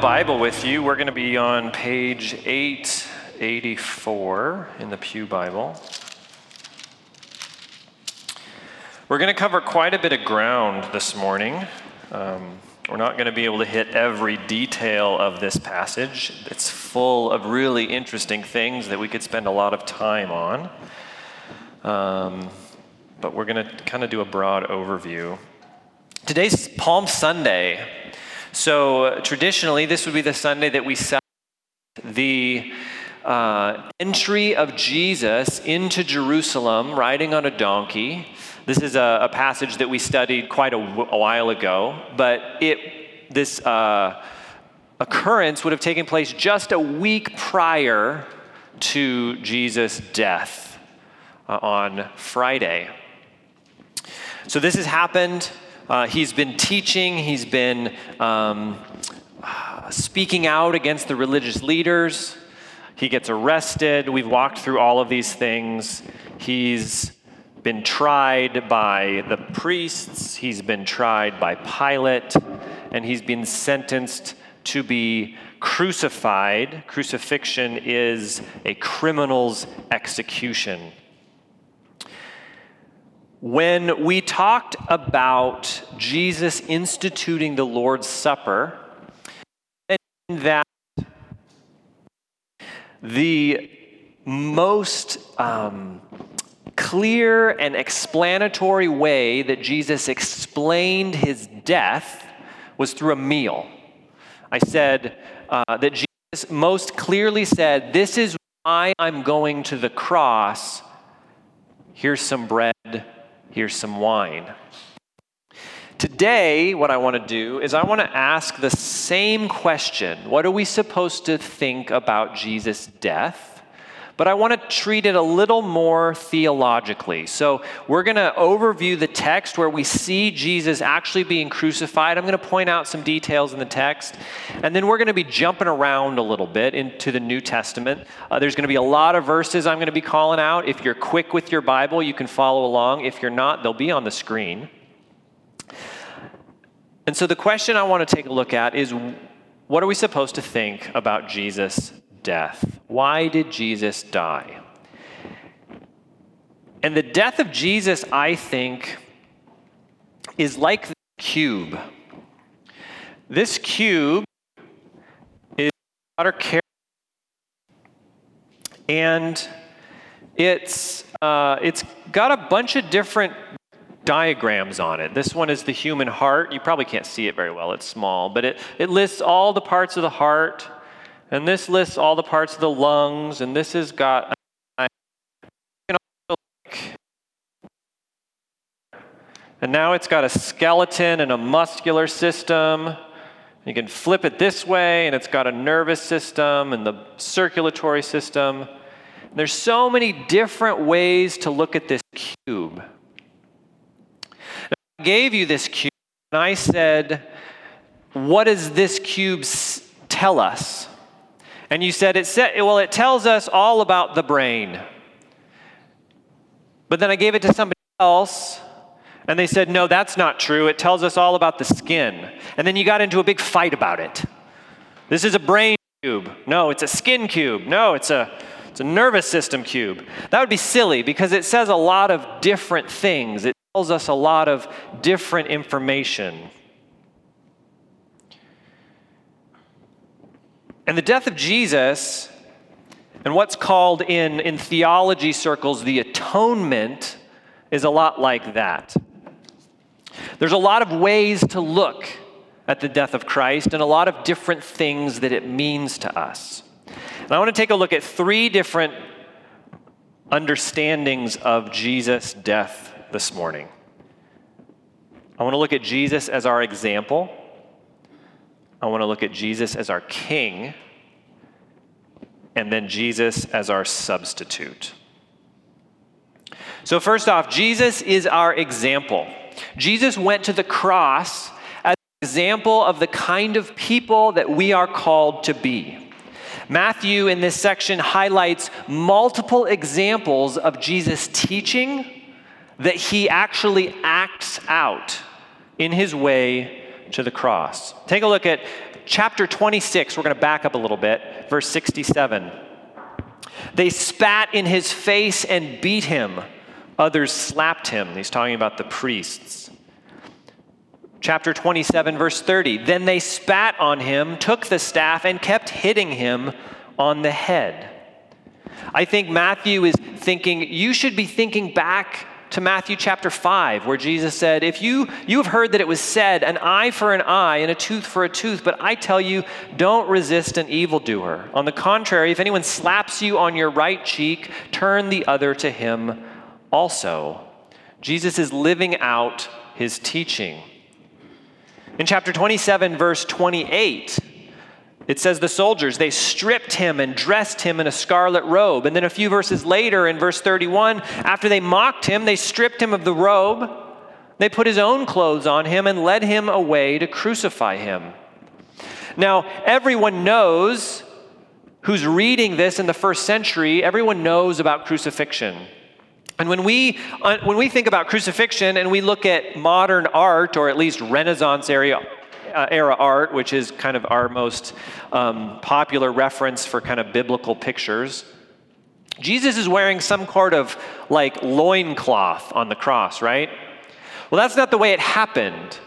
Bible with you, we're going to be on page 884 in the Pew Bible. We're going to cover quite a bit of ground this morning. Um, we're not going to be able to hit every detail of this passage. It's full of really interesting things that we could spend a lot of time on. Um, but we're going to kind of do a broad overview. Today's Palm Sunday. So, uh, traditionally, this would be the Sunday that we celebrate the uh, entry of Jesus into Jerusalem riding on a donkey. This is a, a passage that we studied quite a, while ago, but it, this uh, occurrence would have taken place just a week prior to Jesus' death uh, on Friday. So, this has happened uh, he's been teaching, he's been um, speaking out against the religious leaders. He gets arrested. We've walked through all of these things. He's been tried by the priests, he's been tried by Pilate, and he's been sentenced to be crucified. Crucifixion is a criminal's execution. When we talked about Jesus instituting the Lord's Supper, that the most um, clear and explanatory way that Jesus explained his death was through a meal. I said uh, that Jesus most clearly said, This is why I'm going to the cross. Here's some bread Here's some wine. Today, what I want to do is I want to ask the same question What are we supposed to think about Jesus' death? But I want to treat it a little more theologically. So, we're going to overview the text where we see Jesus actually being crucified. I'm going to point out some details in the text. And then we're going to be jumping around a little bit into the New Testament. Uh, there's going to be a lot of verses I'm going to be calling out. If you're quick with your Bible, you can follow along. If you're not, they'll be on the screen. And so, the question I want to take a look at is what are we supposed to think about Jesus' death. Why did Jesus die? And the death of Jesus, I think, is like the cube. This cube is water carrier, and it's uh, it's got a bunch of different diagrams on it. This one is the human heart. You probably can't see it very well, it's small, but it, it lists all the parts of the heart. And this lists all the parts of the lungs, and this has got. And now it's got a skeleton and a muscular system. You can flip it this way, and it's got a nervous system and the circulatory system. There's so many different ways to look at this cube. Now, I gave you this cube, and I said, What does this cube tell us? And you said, it said, well, it tells us all about the brain. But then I gave it to somebody else, and they said, no, that's not true. It tells us all about the skin. And then you got into a big fight about it. This is a brain cube. No, it's a skin cube. No, it's a, it's a nervous system cube. That would be silly because it says a lot of different things, it tells us a lot of different information. And the death of Jesus and what's called in, in theology circles the atonement is a lot like that. There's a lot of ways to look at the death of Christ and a lot of different things that it means to us. And I want to take a look at three different understandings of Jesus' death this morning. I want to look at Jesus as our example. I want to look at Jesus as our king, and then Jesus as our substitute. So, first off, Jesus is our example. Jesus went to the cross as an example of the kind of people that we are called to be. Matthew, in this section, highlights multiple examples of Jesus' teaching that he actually acts out in his way to the cross. Take a look at chapter 26, we're going to back up a little bit, verse 67. They spat in his face and beat him. Others slapped him. He's talking about the priests. Chapter 27, verse 30. Then they spat on him, took the staff, and kept hitting him on the head. I think Matthew is thinking, you should be thinking back to Matthew chapter 5, where Jesus said, If you, you have heard that it was said, an eye for an eye and a tooth for a tooth, but I tell you, don't resist an evildoer. On the contrary, if anyone slaps you on your right cheek, turn the other to him also. Jesus is living out his teaching. In chapter 27, verse 28, it says the soldiers, they stripped him and dressed him in a scarlet robe. And then a few verses later, in verse 31, after they mocked him, they stripped him of the robe. They put his own clothes on him and led him away to crucify him. Now, everyone knows who's reading this in the first century, everyone knows about crucifixion. And when we, uh, when we think about crucifixion and we look at modern art, or at least Renaissance area uh, era art, which is kind of our most um, popular reference for kind of biblical pictures, Jesus is wearing some sort of like loincloth on the cross, right? Well, that's not the way it happened.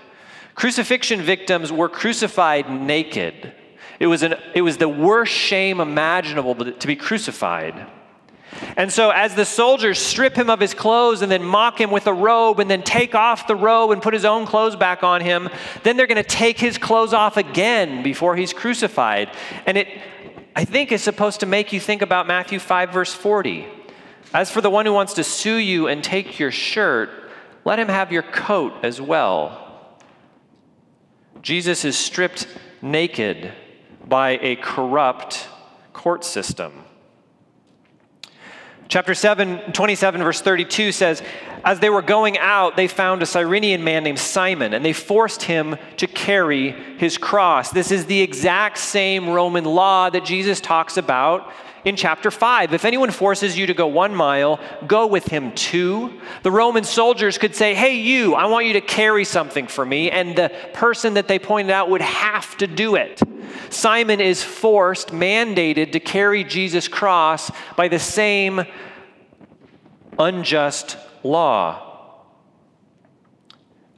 Crucifixion victims were crucified naked. It was, an, it was the worst shame imaginable to be crucified. And so, as the soldiers strip him of his clothes and then mock him with a robe and then take off the robe and put his own clothes back on him, then they're going to take his clothes off again before he's crucified. And it, I think, is supposed to make you think about Matthew 5, verse 40. As for the one who wants to sue you and take your shirt, let him have your coat as well. Jesus is stripped naked by a corrupt court system. Chapter 7, 27, verse 32 says, As they were going out, they found a Cyrenian man named Simon, and they forced him to carry his cross. This is the exact same Roman law that Jesus talks about in chapter 5. If anyone forces you to go one mile, go with him two. The Roman soldiers could say, Hey, you, I want you to carry something for me. And the person that they pointed out would have to do it. Simon is forced, mandated to carry Jesus' cross by the same unjust law.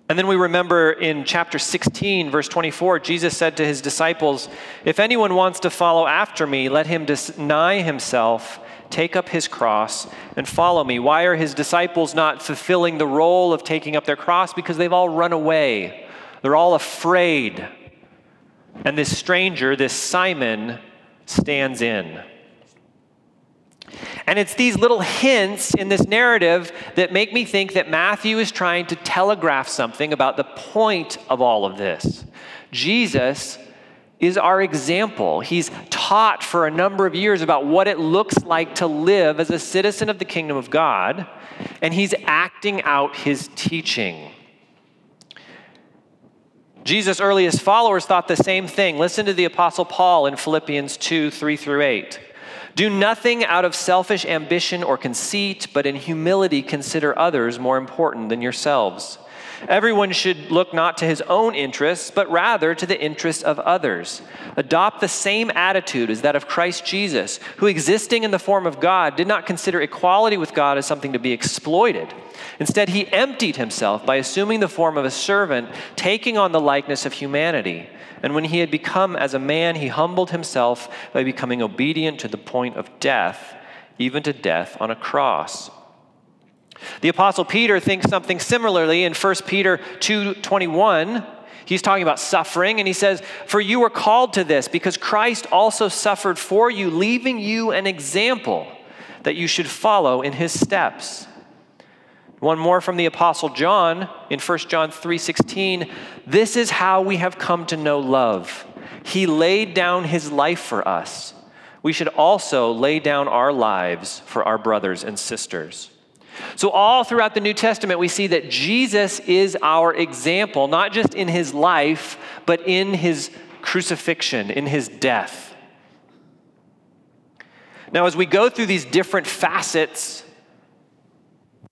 And then we remember in chapter 16, verse 24, Jesus said to his disciples, If anyone wants to follow after me, let him deny himself, take up his cross, and follow me. Why are his disciples not fulfilling the role of taking up their cross? Because they've all run away, they're all afraid. And this stranger, this Simon, stands in. And it's these little hints in this narrative that make me think that Matthew is trying to telegraph something about the point of all of this. Jesus is our example. He's taught for a number of years about what it looks like to live as a citizen of the kingdom of God, and he's acting out his teaching. Jesus' earliest followers thought the same thing. Listen to the Apostle Paul in Philippians 2 3 through 8. Do nothing out of selfish ambition or conceit, but in humility consider others more important than yourselves. Everyone should look not to his own interests, but rather to the interests of others. Adopt the same attitude as that of Christ Jesus, who, existing in the form of God, did not consider equality with God as something to be exploited. Instead, he emptied himself by assuming the form of a servant, taking on the likeness of humanity. And when he had become as a man, he humbled himself by becoming obedient to the point of death, even to death on a cross. The apostle Peter thinks something similarly in 1 Peter 2:21. He's talking about suffering and he says, "For you were called to this because Christ also suffered for you, leaving you an example that you should follow in his steps." One more from the apostle John in 1 John 3:16, "This is how we have come to know love. He laid down his life for us. We should also lay down our lives for our brothers and sisters." So, all throughout the New Testament, we see that Jesus is our example, not just in his life, but in his crucifixion, in his death. Now, as we go through these different facets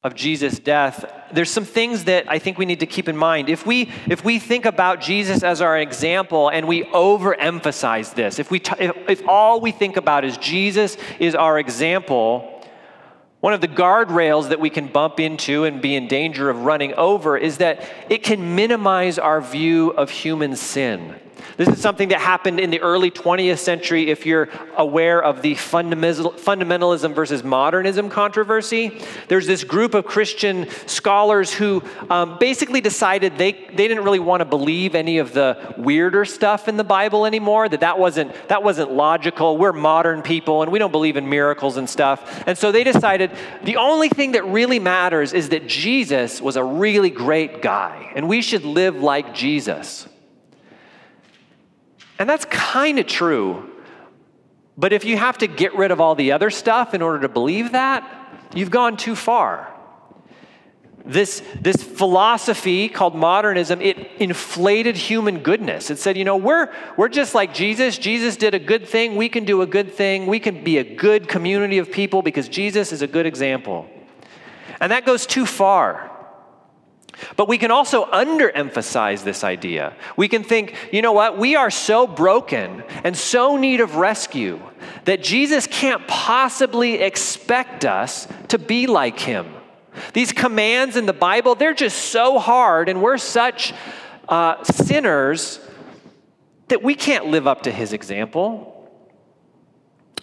of Jesus' death, there's some things that I think we need to keep in mind. If we, if we think about Jesus as our example and we overemphasize this, if, we t- if, if all we think about is Jesus is our example, one of the guardrails that we can bump into and be in danger of running over is that it can minimize our view of human sin. This is something that happened in the early 20th century if you're aware of the fundamentalism versus modernism controversy. There's this group of Christian scholars who um, basically decided they, they didn't really want to believe any of the weirder stuff in the Bible anymore, that that wasn't, that wasn't logical. We're modern people and we don't believe in miracles and stuff. And so they decided the only thing that really matters is that Jesus was a really great guy and we should live like Jesus. And that's kind of true. But if you have to get rid of all the other stuff in order to believe that, you've gone too far. This, this philosophy called modernism, it inflated human goodness. It said, you know, we're, we're just like Jesus. Jesus did a good thing. We can do a good thing. We can be a good community of people because Jesus is a good example. And that goes too far. But we can also underemphasize this idea. We can think, you know what, we are so broken and so need of rescue that Jesus can't possibly expect us to be like him. These commands in the Bible, they're just so hard, and we're such uh, sinners that we can't live up to his example.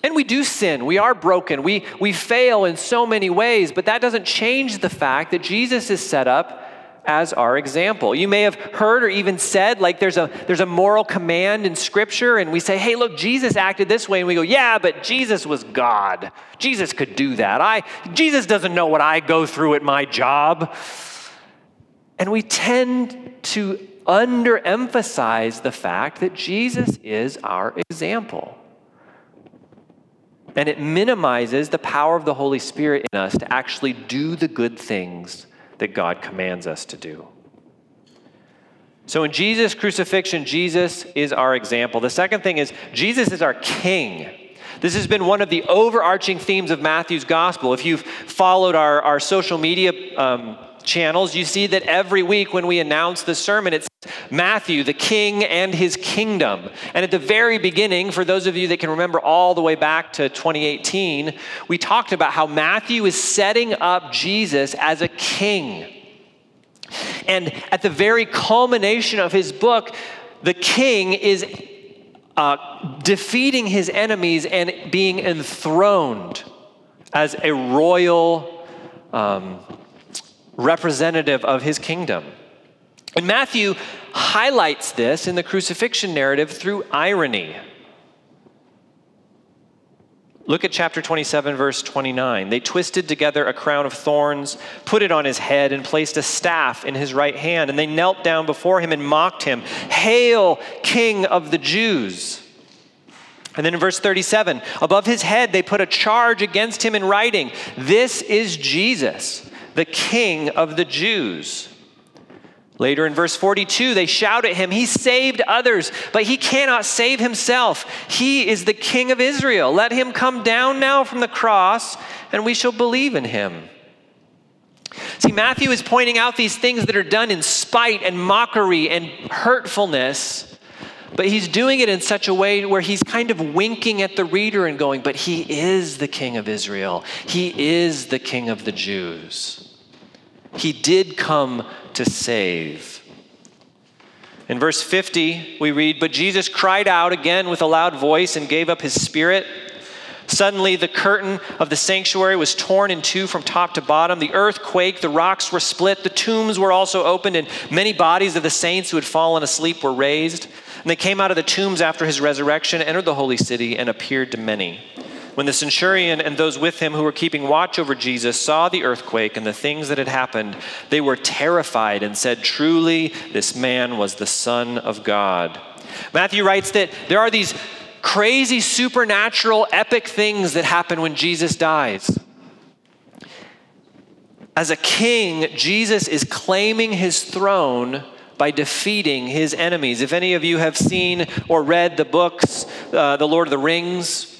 And we do sin. We are broken. We, we fail in so many ways, but that doesn't change the fact that Jesus is set up as our example. You may have heard or even said, like, there's a, there's a moral command in Scripture, and we say, hey, look, Jesus acted this way. And we go, yeah, but Jesus was God. Jesus could do that. I, Jesus doesn't know what I go through at my job. And we tend to underemphasize the fact that Jesus is our example. And it minimizes the power of the Holy Spirit in us to actually do the good things that God commands us to do. So, in Jesus' crucifixion, Jesus is our example. The second thing is, Jesus is our king. This has been one of the overarching themes of Matthew's gospel. If you've followed our, our social media um, channels, you see that every week when we announce the sermon, it's Matthew, the king and his kingdom. And at the very beginning, for those of you that can remember all the way back to 2018, we talked about how Matthew is setting up Jesus as a king. And at the very culmination of his book, the king is uh, defeating his enemies and being enthroned as a royal um, representative of his kingdom. And Matthew highlights this in the crucifixion narrative through irony. Look at chapter 27, verse 29. They twisted together a crown of thorns, put it on his head, and placed a staff in his right hand. And they knelt down before him and mocked him Hail, King of the Jews! And then in verse 37, above his head they put a charge against him in writing This is Jesus, the King of the Jews. Later in verse 42, they shout at him, He saved others, but he cannot save himself. He is the King of Israel. Let him come down now from the cross, and we shall believe in him. See, Matthew is pointing out these things that are done in spite and mockery and hurtfulness, but he's doing it in such a way where he's kind of winking at the reader and going, But he is the King of Israel, he is the King of the Jews. He did come to save. In verse 50, we read, But Jesus cried out again with a loud voice and gave up his spirit. Suddenly, the curtain of the sanctuary was torn in two from top to bottom. The earth quaked, the rocks were split, the tombs were also opened, and many bodies of the saints who had fallen asleep were raised. And they came out of the tombs after his resurrection, entered the holy city, and appeared to many. When the centurion and those with him who were keeping watch over Jesus saw the earthquake and the things that had happened, they were terrified and said, Truly, this man was the Son of God. Matthew writes that there are these crazy, supernatural, epic things that happen when Jesus dies. As a king, Jesus is claiming his throne by defeating his enemies. If any of you have seen or read the books, uh, The Lord of the Rings,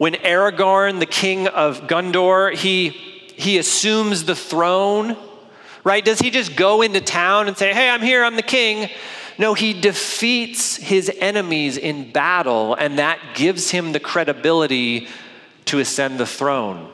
when Aragorn, the king of Gondor, he he assumes the throne, right? Does he just go into town and say, hey, I'm here, I'm the king? No, he defeats his enemies in battle, and that gives him the credibility to ascend the throne.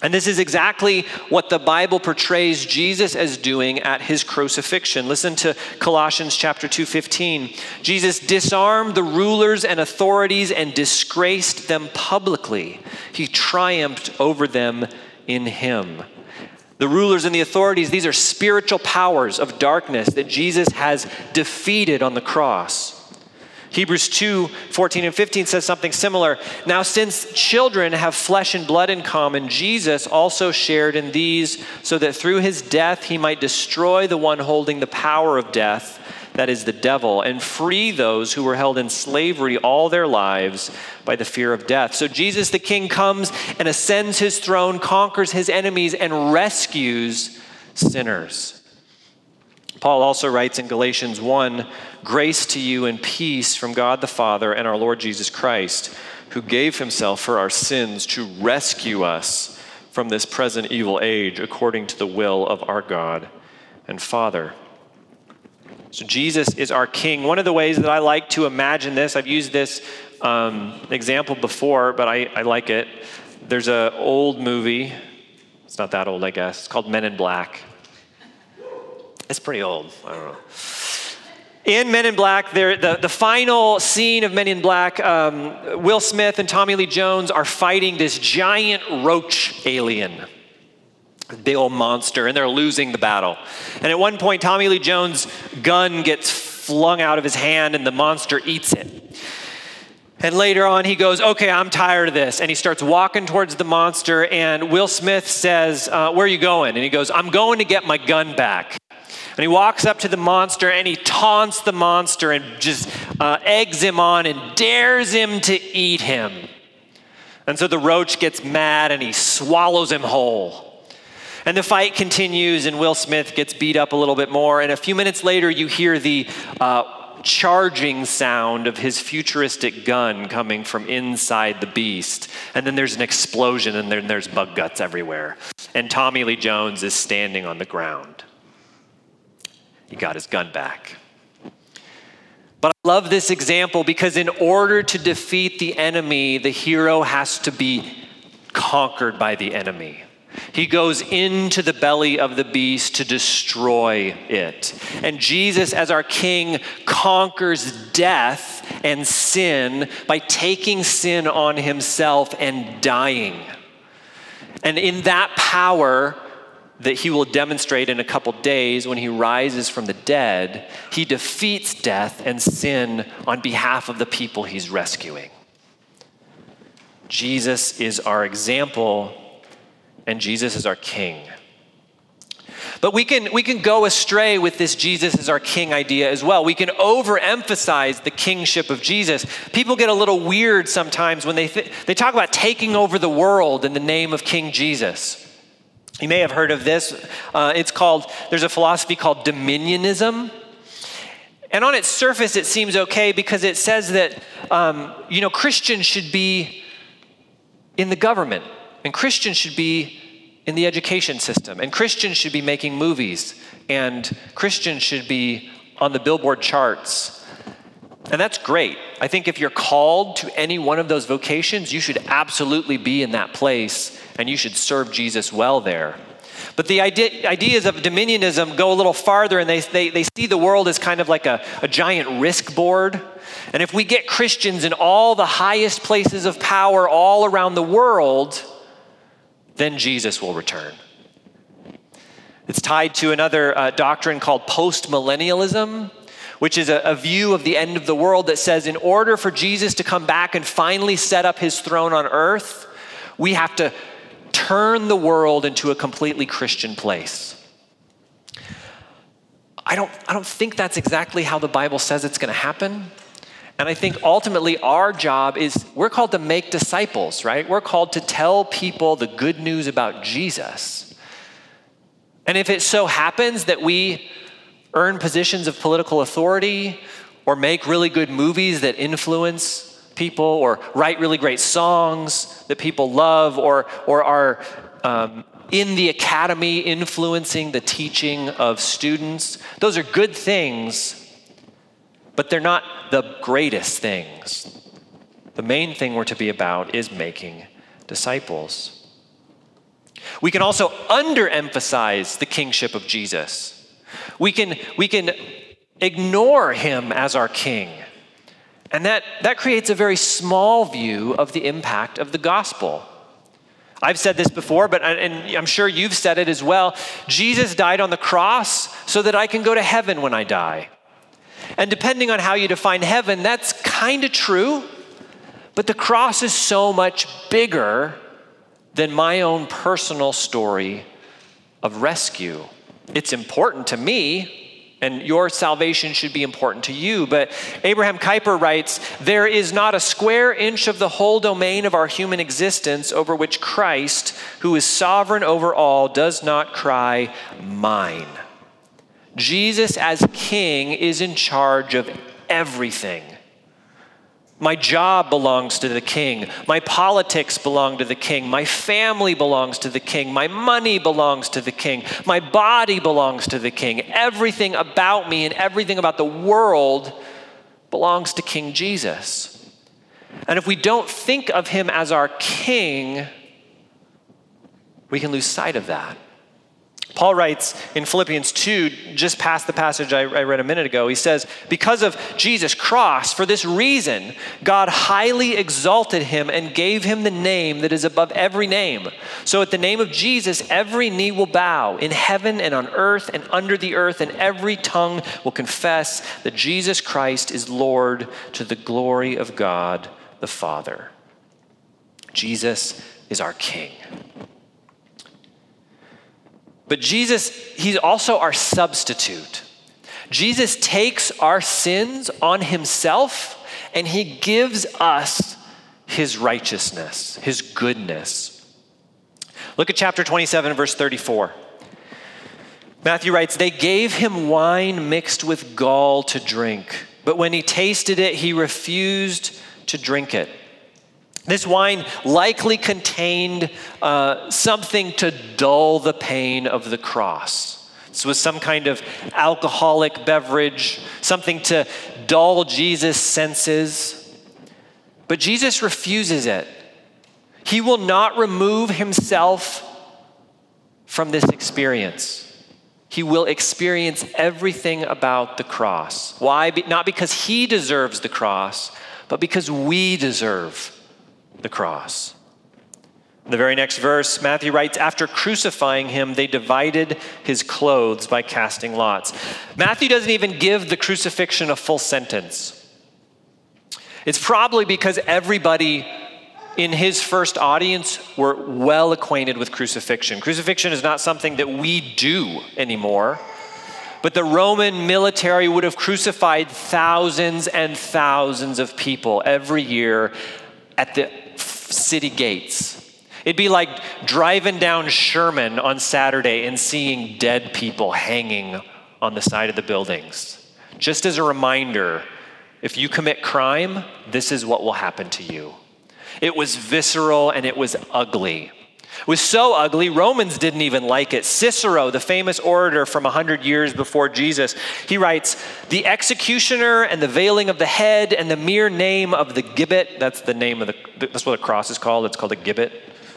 And this is exactly what the Bible portrays Jesus as doing at his crucifixion. Listen to Colossians chapter 2:15. Jesus disarmed the rulers and authorities and disgraced them publicly. He triumphed over them in him. The rulers and the authorities, these are spiritual powers of darkness that Jesus has defeated on the cross. Hebrews 2 14 and 15 says something similar. Now, since children have flesh and blood in common, Jesus also shared in these, so that through his death he might destroy the one holding the power of death, that is the devil, and free those who were held in slavery all their lives by the fear of death. So, Jesus the King comes and ascends his throne, conquers his enemies, and rescues sinners. Paul also writes in Galatians 1 Grace to you and peace from God the Father and our Lord Jesus Christ, who gave himself for our sins to rescue us from this present evil age according to the will of our God and Father. So, Jesus is our King. One of the ways that I like to imagine this, I've used this um, example before, but I, I like it. There's an old movie, it's not that old, I guess. It's called Men in Black. It's pretty old. I don't know. In Men in Black, the, the final scene of Men in Black, um, Will Smith and Tommy Lee Jones are fighting this giant roach alien, big old monster, and they're losing the battle. And at one point, Tommy Lee Jones' gun gets flung out of his hand, and the monster eats it. And later on, he goes, Okay, I'm tired of this. And he starts walking towards the monster. And Will Smith says, uh, Where are you going? And he goes, I'm going to get my gun back. And he walks up to the monster and he taunts the monster and just uh, eggs him on and dares him to eat him. And so the roach gets mad and he swallows him whole. And the fight continues, and Will Smith gets beat up a little bit more. And a few minutes later, you hear the uh, charging sound of his futuristic gun coming from inside the beast. And then there's an explosion, and then there's bug guts everywhere. And Tommy Lee Jones is standing on the ground. He got his gun back. But I love this example because in order to defeat the enemy, the hero has to be conquered by the enemy. He goes into the belly of the beast to destroy it. And Jesus, as our king, conquers death and sin by taking sin on himself and dying. And in that power, that he will demonstrate in a couple days when he rises from the dead, he defeats death and sin on behalf of the people he's rescuing. Jesus is our example, and Jesus is our king. But we can, we can go astray with this Jesus is our king idea as well. We can overemphasize the kingship of Jesus. People get a little weird sometimes when they, th- they talk about taking over the world in the name of King Jesus. You may have heard of this. Uh, it's called, there's a philosophy called dominionism. And on its surface, it seems okay because it says that, um, you know, Christians should be in the government, and Christians should be in the education system, and Christians should be making movies, and Christians should be on the billboard charts. And that's great. I think if you're called to any one of those vocations, you should absolutely be in that place and you should serve Jesus well there. But the idea, ideas of dominionism go a little farther and they, they, they see the world as kind of like a, a giant risk board. And if we get Christians in all the highest places of power all around the world, then Jesus will return. It's tied to another uh, doctrine called postmillennialism, which is a, a, view of the end of the world that says in order for Jesus to come back and finally set up his throne on earth, we have to turn the world into a completely Christian place. I don't, I don't think that's exactly how the Bible says it's going to happen. And I think ultimately our job is we're called to make disciples, right? We're called to tell people the good news about Jesus. And if it so happens that we earn positions of political authority or make really good movies that influence people or write really great songs that people love or, or are um, in the academy influencing the teaching of students. Those are good things, but they're not the greatest things. The main thing we're to be about is making disciples. We can also underemphasize the kingship of Jesus. We can, we can ignore him as our king. And that, that creates a very small view of the impact of the gospel. I've said this before, but and I'm sure you've said it as well. Jesus died on the cross so that I can go to heaven when I die. And depending on how you define heaven, that's kind of true. But the cross is so much bigger than my own personal story of rescue. It's important to me, and your salvation should be important to you. But Abraham Kuyper writes There is not a square inch of the whole domain of our human existence over which Christ, who is sovereign over all, does not cry, Mine. Jesus, as king, is in charge of everything. My job belongs to the king. My politics belong to the king. My family belongs to the king. My money belongs to the king. My body belongs to the king. Everything about me and everything about the world belongs to King Jesus. And if we don't think of him as our king, we can lose sight of that. Paul writes in Philippians 2, just past the passage I, I, read a minute ago, he says, Because of Jesus' cross, for this reason, God highly exalted him and gave him the name that is above every name. So at the name of Jesus, every knee will bow in heaven and on earth and under the earth, and every tongue will confess that Jesus Christ is Lord to the glory of God the Father. Jesus is our King. But Jesus, he's also our substitute. Jesus takes our sins on himself and he gives us his righteousness, his goodness. Look at chapter 27, verse 34. Matthew writes, They gave him wine mixed with gall to drink, but when he tasted it, he refused to drink it. This wine likely contained uh, something to dull the pain of the cross. This was some kind of alcoholic beverage, something to dull Jesus' senses. But Jesus refuses it. He will not remove himself from this experience. He will experience everything about the cross. Why? Not because he deserves the cross, but because we deserve the cross. The very next verse, Matthew writes, After crucifying him, they divided his clothes by casting lots. Matthew doesn't even give the crucifixion a full sentence. It's probably because everybody in his first audience were well acquainted with crucifixion. Crucifixion is not something that we do anymore, but the Roman military would have crucified thousands and thousands of people every year at the city gates. It'd be like driving down Sherman on Saturday and seeing dead people hanging on the side of the buildings. Just as a reminder, if you commit crime, this is what will happen to you. It was visceral and it was ugly. It was so ugly, Romans didn't even like it. Cicero, the famous orator from 100 years before Jesus, he writes The executioner and the veiling of the head and the mere name of the gibbet, that's the name of the, that's what a cross is called, it's called a gibbet,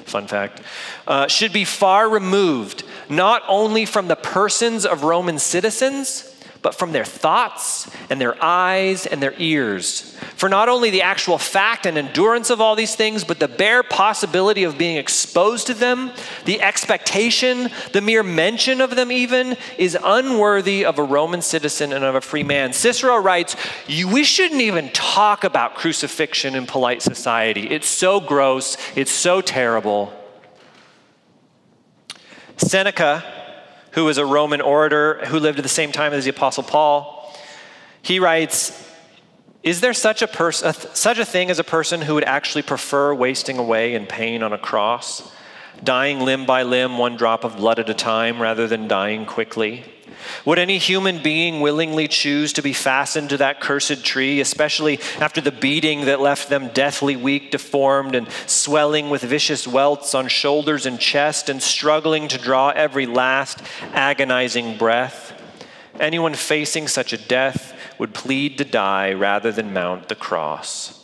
fun fact, uh, should be far removed, not only from the persons of Roman citizens but from their thoughts and their eyes and their ears. For not only the actual fact and endurance of all these things, but the bare possibility of being exposed to them, the expectation, the mere mention of them even, is unworthy of a Roman citizen and of a free man. Cicero writes, We shouldn't even talk about crucifixion in polite society. It's so gross, it's so terrible. Seneca who was a Roman orator who lived at the same time as the Apostle Paul. He writes, is there such a, pers- such a thing as a person who would actually prefer wasting away in pain on a cross dying limb by limb, one drop of blood at a time, rather than dying quickly? Would any human being willingly choose to be fastened to that cursed tree, especially after the beating that left them deathly weak, deformed, and swelling with vicious welts on shoulders and chest, and struggling to draw every last agonizing breath? Anyone facing such a death would plead to die rather than mount the cross.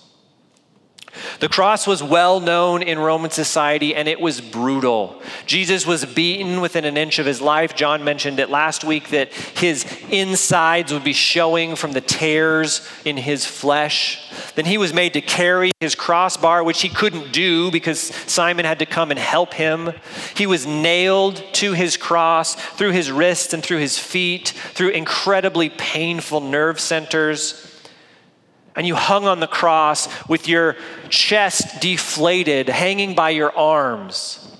The cross was well known in Roman society and it was brutal. Jesus was beaten within an inch of his life. John mentioned it last week that his insides would be showing from the tears in his flesh. Then he was made to carry his crossbar, which he couldn't do because Simon had to come and help him. He was nailed to his cross through his wrists and through his feet, through incredibly painful nerve centers and you hung on the cross with your chest deflated, hanging by your arms.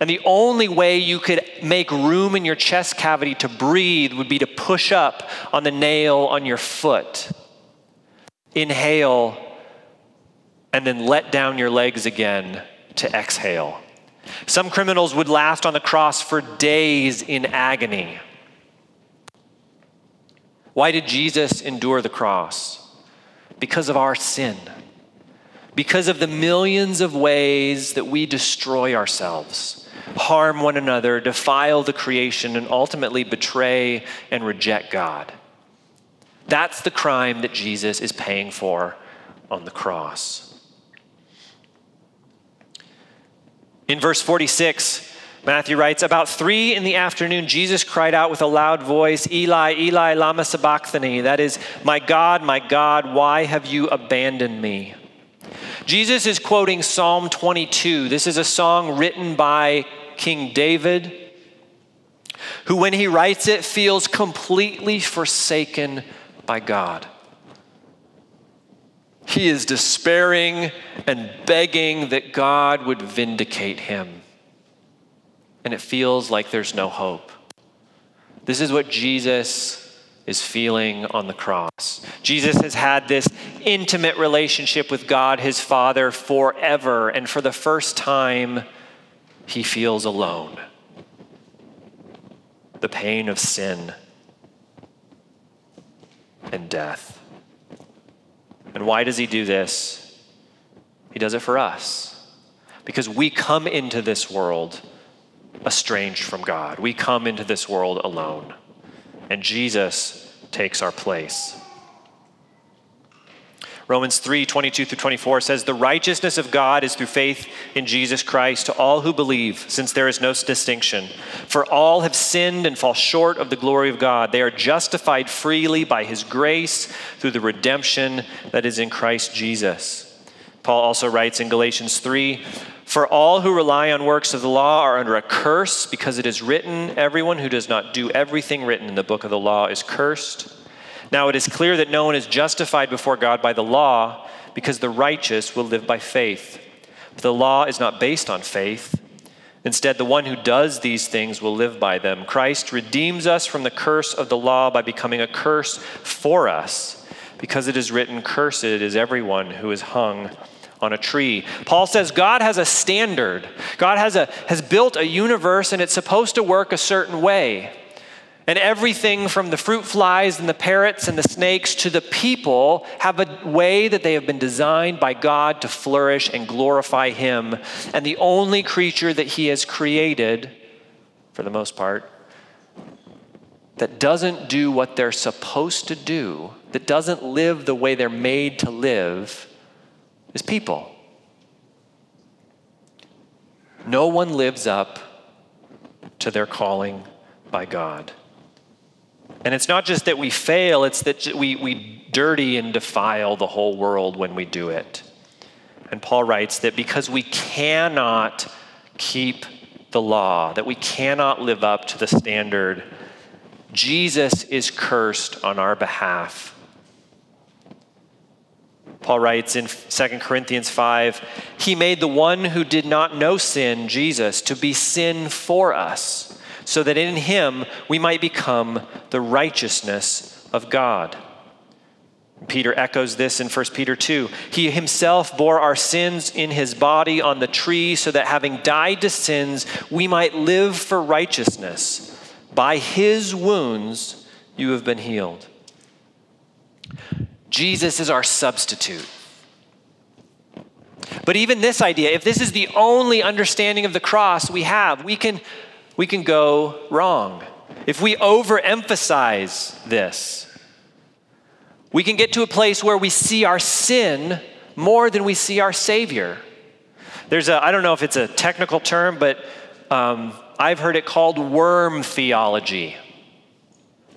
And the only way you could make room in your chest cavity to breathe would be to push up on the nail on your foot. Inhale, and then let down your legs again to exhale. Some criminals would last on the cross for days in agony. Why did Jesus endure the cross? Because of our sin, because of the millions of ways that we destroy ourselves, harm one another, defile the creation, and ultimately betray and reject God. That's the crime that Jesus is paying for on the cross. In verse 46, Matthew writes, About three in the afternoon, Jesus cried out with a loud voice, Eli, Eli, Lama Sabachthani. That is, My God, my God, why have you abandoned me? Jesus is quoting Psalm 22. This is a song written by King David, who, when he writes it, feels completely forsaken by God. He is despairing and begging that God would vindicate him and it feels like there's no hope. This is what Jesus is feeling on the cross. Jesus has had this intimate relationship with God, his Father, forever, and for the first time, he feels alone. The pain of sin and death. And why does he do this? He does it for us. Because we come into this world estranged from God. We come into this world alone, and Jesus takes our place. Romans 3 22 through 24 says, The righteousness of God is through faith in Jesus Christ to all who believe, since there is no distinction. For all have sinned and fall short of the glory of God. They are justified freely by his grace through the redemption that is in Christ Jesus. Paul also writes in Galatians 3 for all who rely on works of the law are under a curse because it is written, Everyone who does not do everything written in the book of the law is cursed. Now it is clear that no one is justified before God by the law because the righteous will live by faith. But the law is not based on faith. Instead, the one who does these things will live by them. Christ redeems us from the curse of the law by becoming a curse for us because it is written, Cursed is everyone who is hung on a tree. Paul says God has a standard. God has, a, has built a universe and it's supposed to work a certain way. And everything from the fruit flies and the parrots and the snakes to the people have a way that they have been designed by God to flourish and glorify Him. And the only creature that He has created, for the most part, that doesn't do what they're supposed to do, that doesn't live the way they're made to live, is people. No one lives up to their calling by God. And it's not just that we fail, it's that we, we dirty and defile the whole world when we do it. And Paul writes that because we cannot keep the law, that we cannot live up to the standard, Jesus is cursed on our behalf Paul writes in 2 Corinthians 5 He made the one who did not know sin, Jesus, to be sin for us, so that in him we might become the righteousness of God. Peter echoes this in 1 Peter 2. He himself bore our sins in his body on the tree so that having died to sins, we might live for righteousness. By his wounds, you have been healed. Jesus is our substitute. But even this idea, if this is the only understanding of the cross we have, we can, we can go wrong. If we overemphasize this, we can get to a place where we see our sin more than we see our Savior. There's a, I don't know if it's a technical term, but um, I've heard it called worm theology.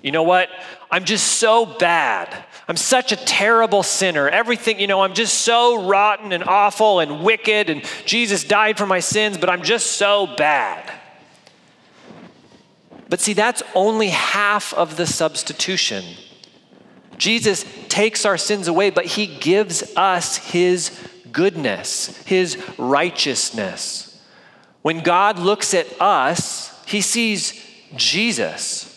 You know what? I'm just so bad. I'm such a terrible sinner. Everything, you know, I'm just so rotten and awful and wicked, and Jesus died for my sins, but I'm just so bad. But see, that's only half of the substitution. Jesus takes our sins away, but he gives us his goodness, his righteousness. When God looks at us, he sees Jesus.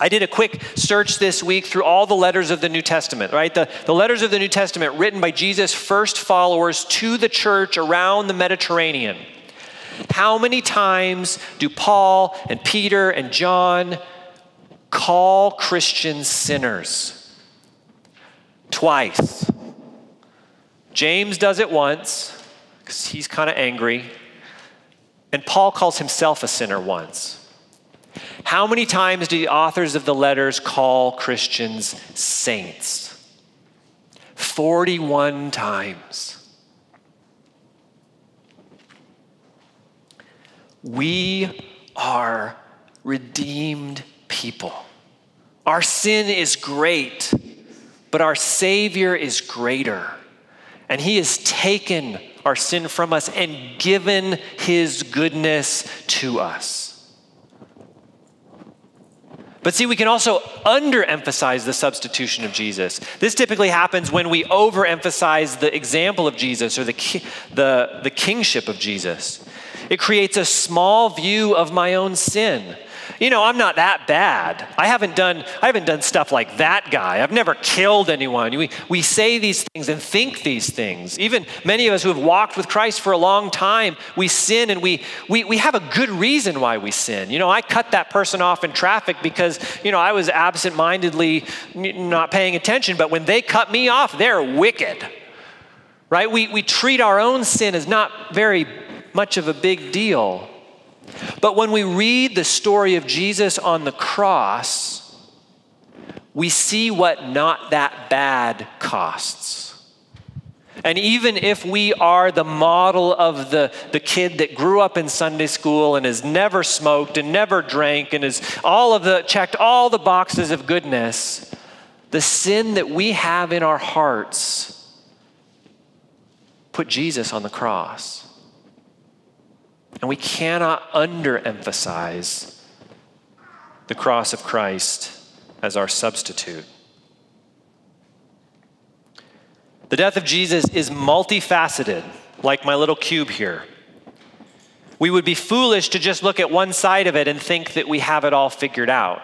I did a quick search this week through all the letters of the New Testament, right? The, the letters of the New Testament written by Jesus' first followers to the church around the Mediterranean. How many times do Paul and Peter and John call Christians sinners? Twice. James does it once because he's kind of angry. And Paul calls himself a sinner once. How many times do the authors of the letters call Christians saints? 41 times. We are redeemed people. Our sin is great, but our Savior is greater. And He has taken our sin from us and given His goodness to us. But see, we can also underemphasize the substitution of Jesus. This typically happens when we overemphasize the example of Jesus or the, the, the kingship of Jesus. It creates a small view of my own sin. You know, I'm not that bad. I haven't done, I haven't done stuff like that guy. I've never killed anyone. We, we say these things and think these things. Even many of us who have walked with Christ for a long time, we sin and we, we, we have a good reason why we sin. You know, I cut that person off in traffic because, you know, I was absent mindedly not paying attention, but when they cut me off, they're wicked. Right? We, we treat our own sin as not very much of a big deal. But when we read the story of Jesus on the cross, we see what not that bad costs. And even if we are the model of the, the kid that grew up in Sunday school and has never smoked and never drank and has all of the checked all the boxes of goodness, the sin that we have in our hearts put Jesus on the cross. And we cannot underemphasize the cross of Christ as our substitute. The death of Jesus is multifaceted, like my little cube here. We would be foolish to just look at one side of it and think that we have it all figured out.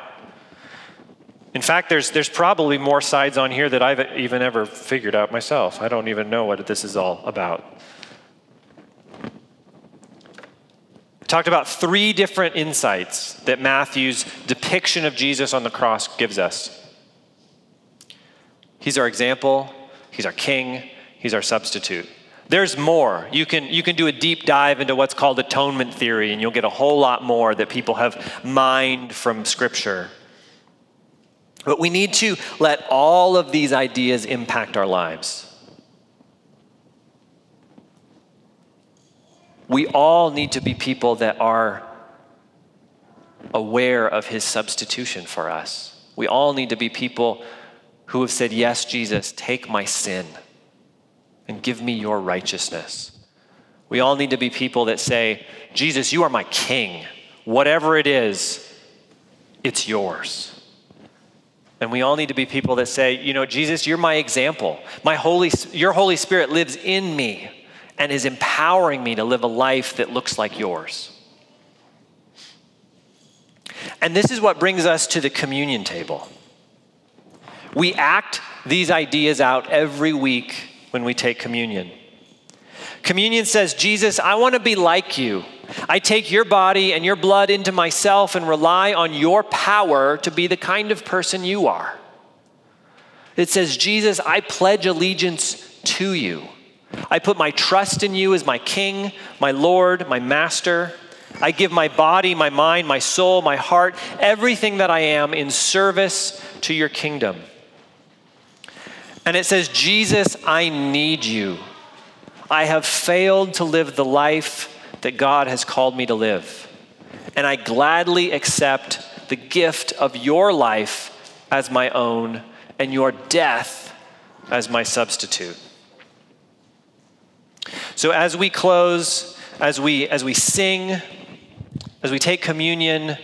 In fact, there's, there's probably more sides on here that I've even ever figured out myself. I don't even know what this is all about. Talked about three different insights that Matthew's depiction of Jesus on the cross gives us. He's our example, he's our king, he's our substitute. There's more. You can, you can do a deep dive into what's called atonement theory, and you'll get a whole lot more that people have mined from Scripture. But we need to let all of these ideas impact our lives. We all need to be people that are aware of his substitution for us. We all need to be people who have said, Yes, Jesus, take my sin and give me your righteousness. We all need to be people that say, Jesus, you are my king. Whatever it is, it's yours. And we all need to be people that say, you know, Jesus, you're my example. My Holy, your Holy Spirit lives in me and is empowering me to live a life that looks like yours. And this is what brings us to the communion table. We act these ideas out every week when we take communion. Communion says, Jesus, I want to be like you. I take your body and your blood into myself and rely on your power to be the kind of person you are. It says, Jesus, I pledge allegiance to you. I put my trust in you as my king, my Lord, my master. I give my body, my mind, my soul, my heart, everything that I am in service to your kingdom. And it says, Jesus, I need you. I have failed to live the life that God has called me to live. And I gladly accept the gift of your life as my own and your death as my substitute. So as we close, as we as we sing, as we take communion,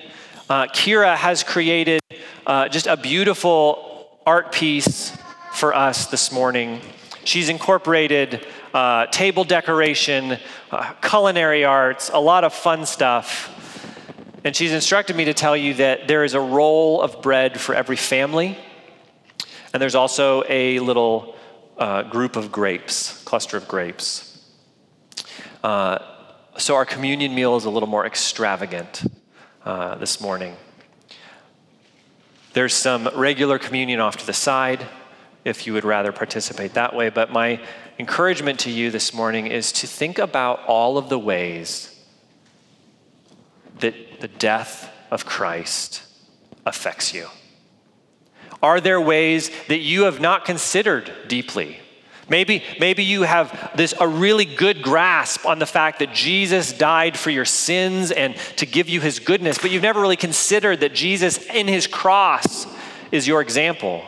uh, Kira has created uh, just a beautiful art piece for us this morning. She's incorporated uh, table decoration, uh, culinary arts, a lot of fun stuff. And she's instructed me to tell you that there is a roll of bread for every family, and there's also a little uh, group of grapes, cluster of grapes. Uh, so our communion meal is a little more extravagant uh, this morning. There's some regular communion off to the side if you would rather participate that way. But my encouragement to you this morning is to think about all of the ways that the death of Christ affects you. Are there ways that you have not considered deeply? Maybe, maybe you have this a really good grasp on the fact that Jesus died for your sins and to give you his goodness, but you've never really considered that Jesus in his cross is your example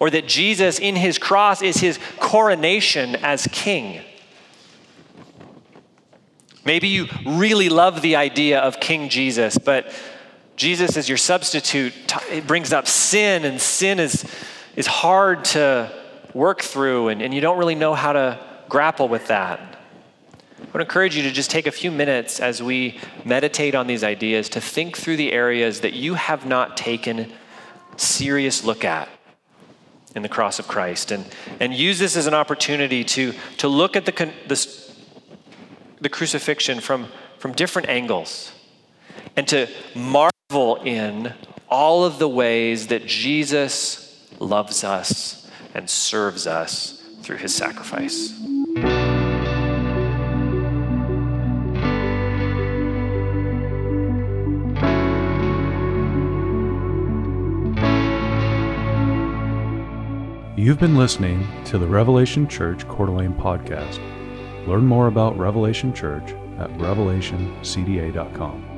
or that Jesus in his cross is his coronation as king. Maybe you really love the idea of King Jesus, but Jesus as your substitute it brings up sin, and sin is, is hard to work through, and, and you don't really know how to grapple with that. I would encourage you to just take a few minutes as we meditate on these ideas to think through the areas that you have not taken serious look at in the cross of Christ and, and use this as an opportunity to, to look at the, the, the crucifixion from, from different angles and to marvel in all of the ways that Jesus loves us and serves us through his sacrifice. You've been listening to the Revelation Church Coeur d'Alene podcast. Learn more about Revelation Church at revelationcda.com.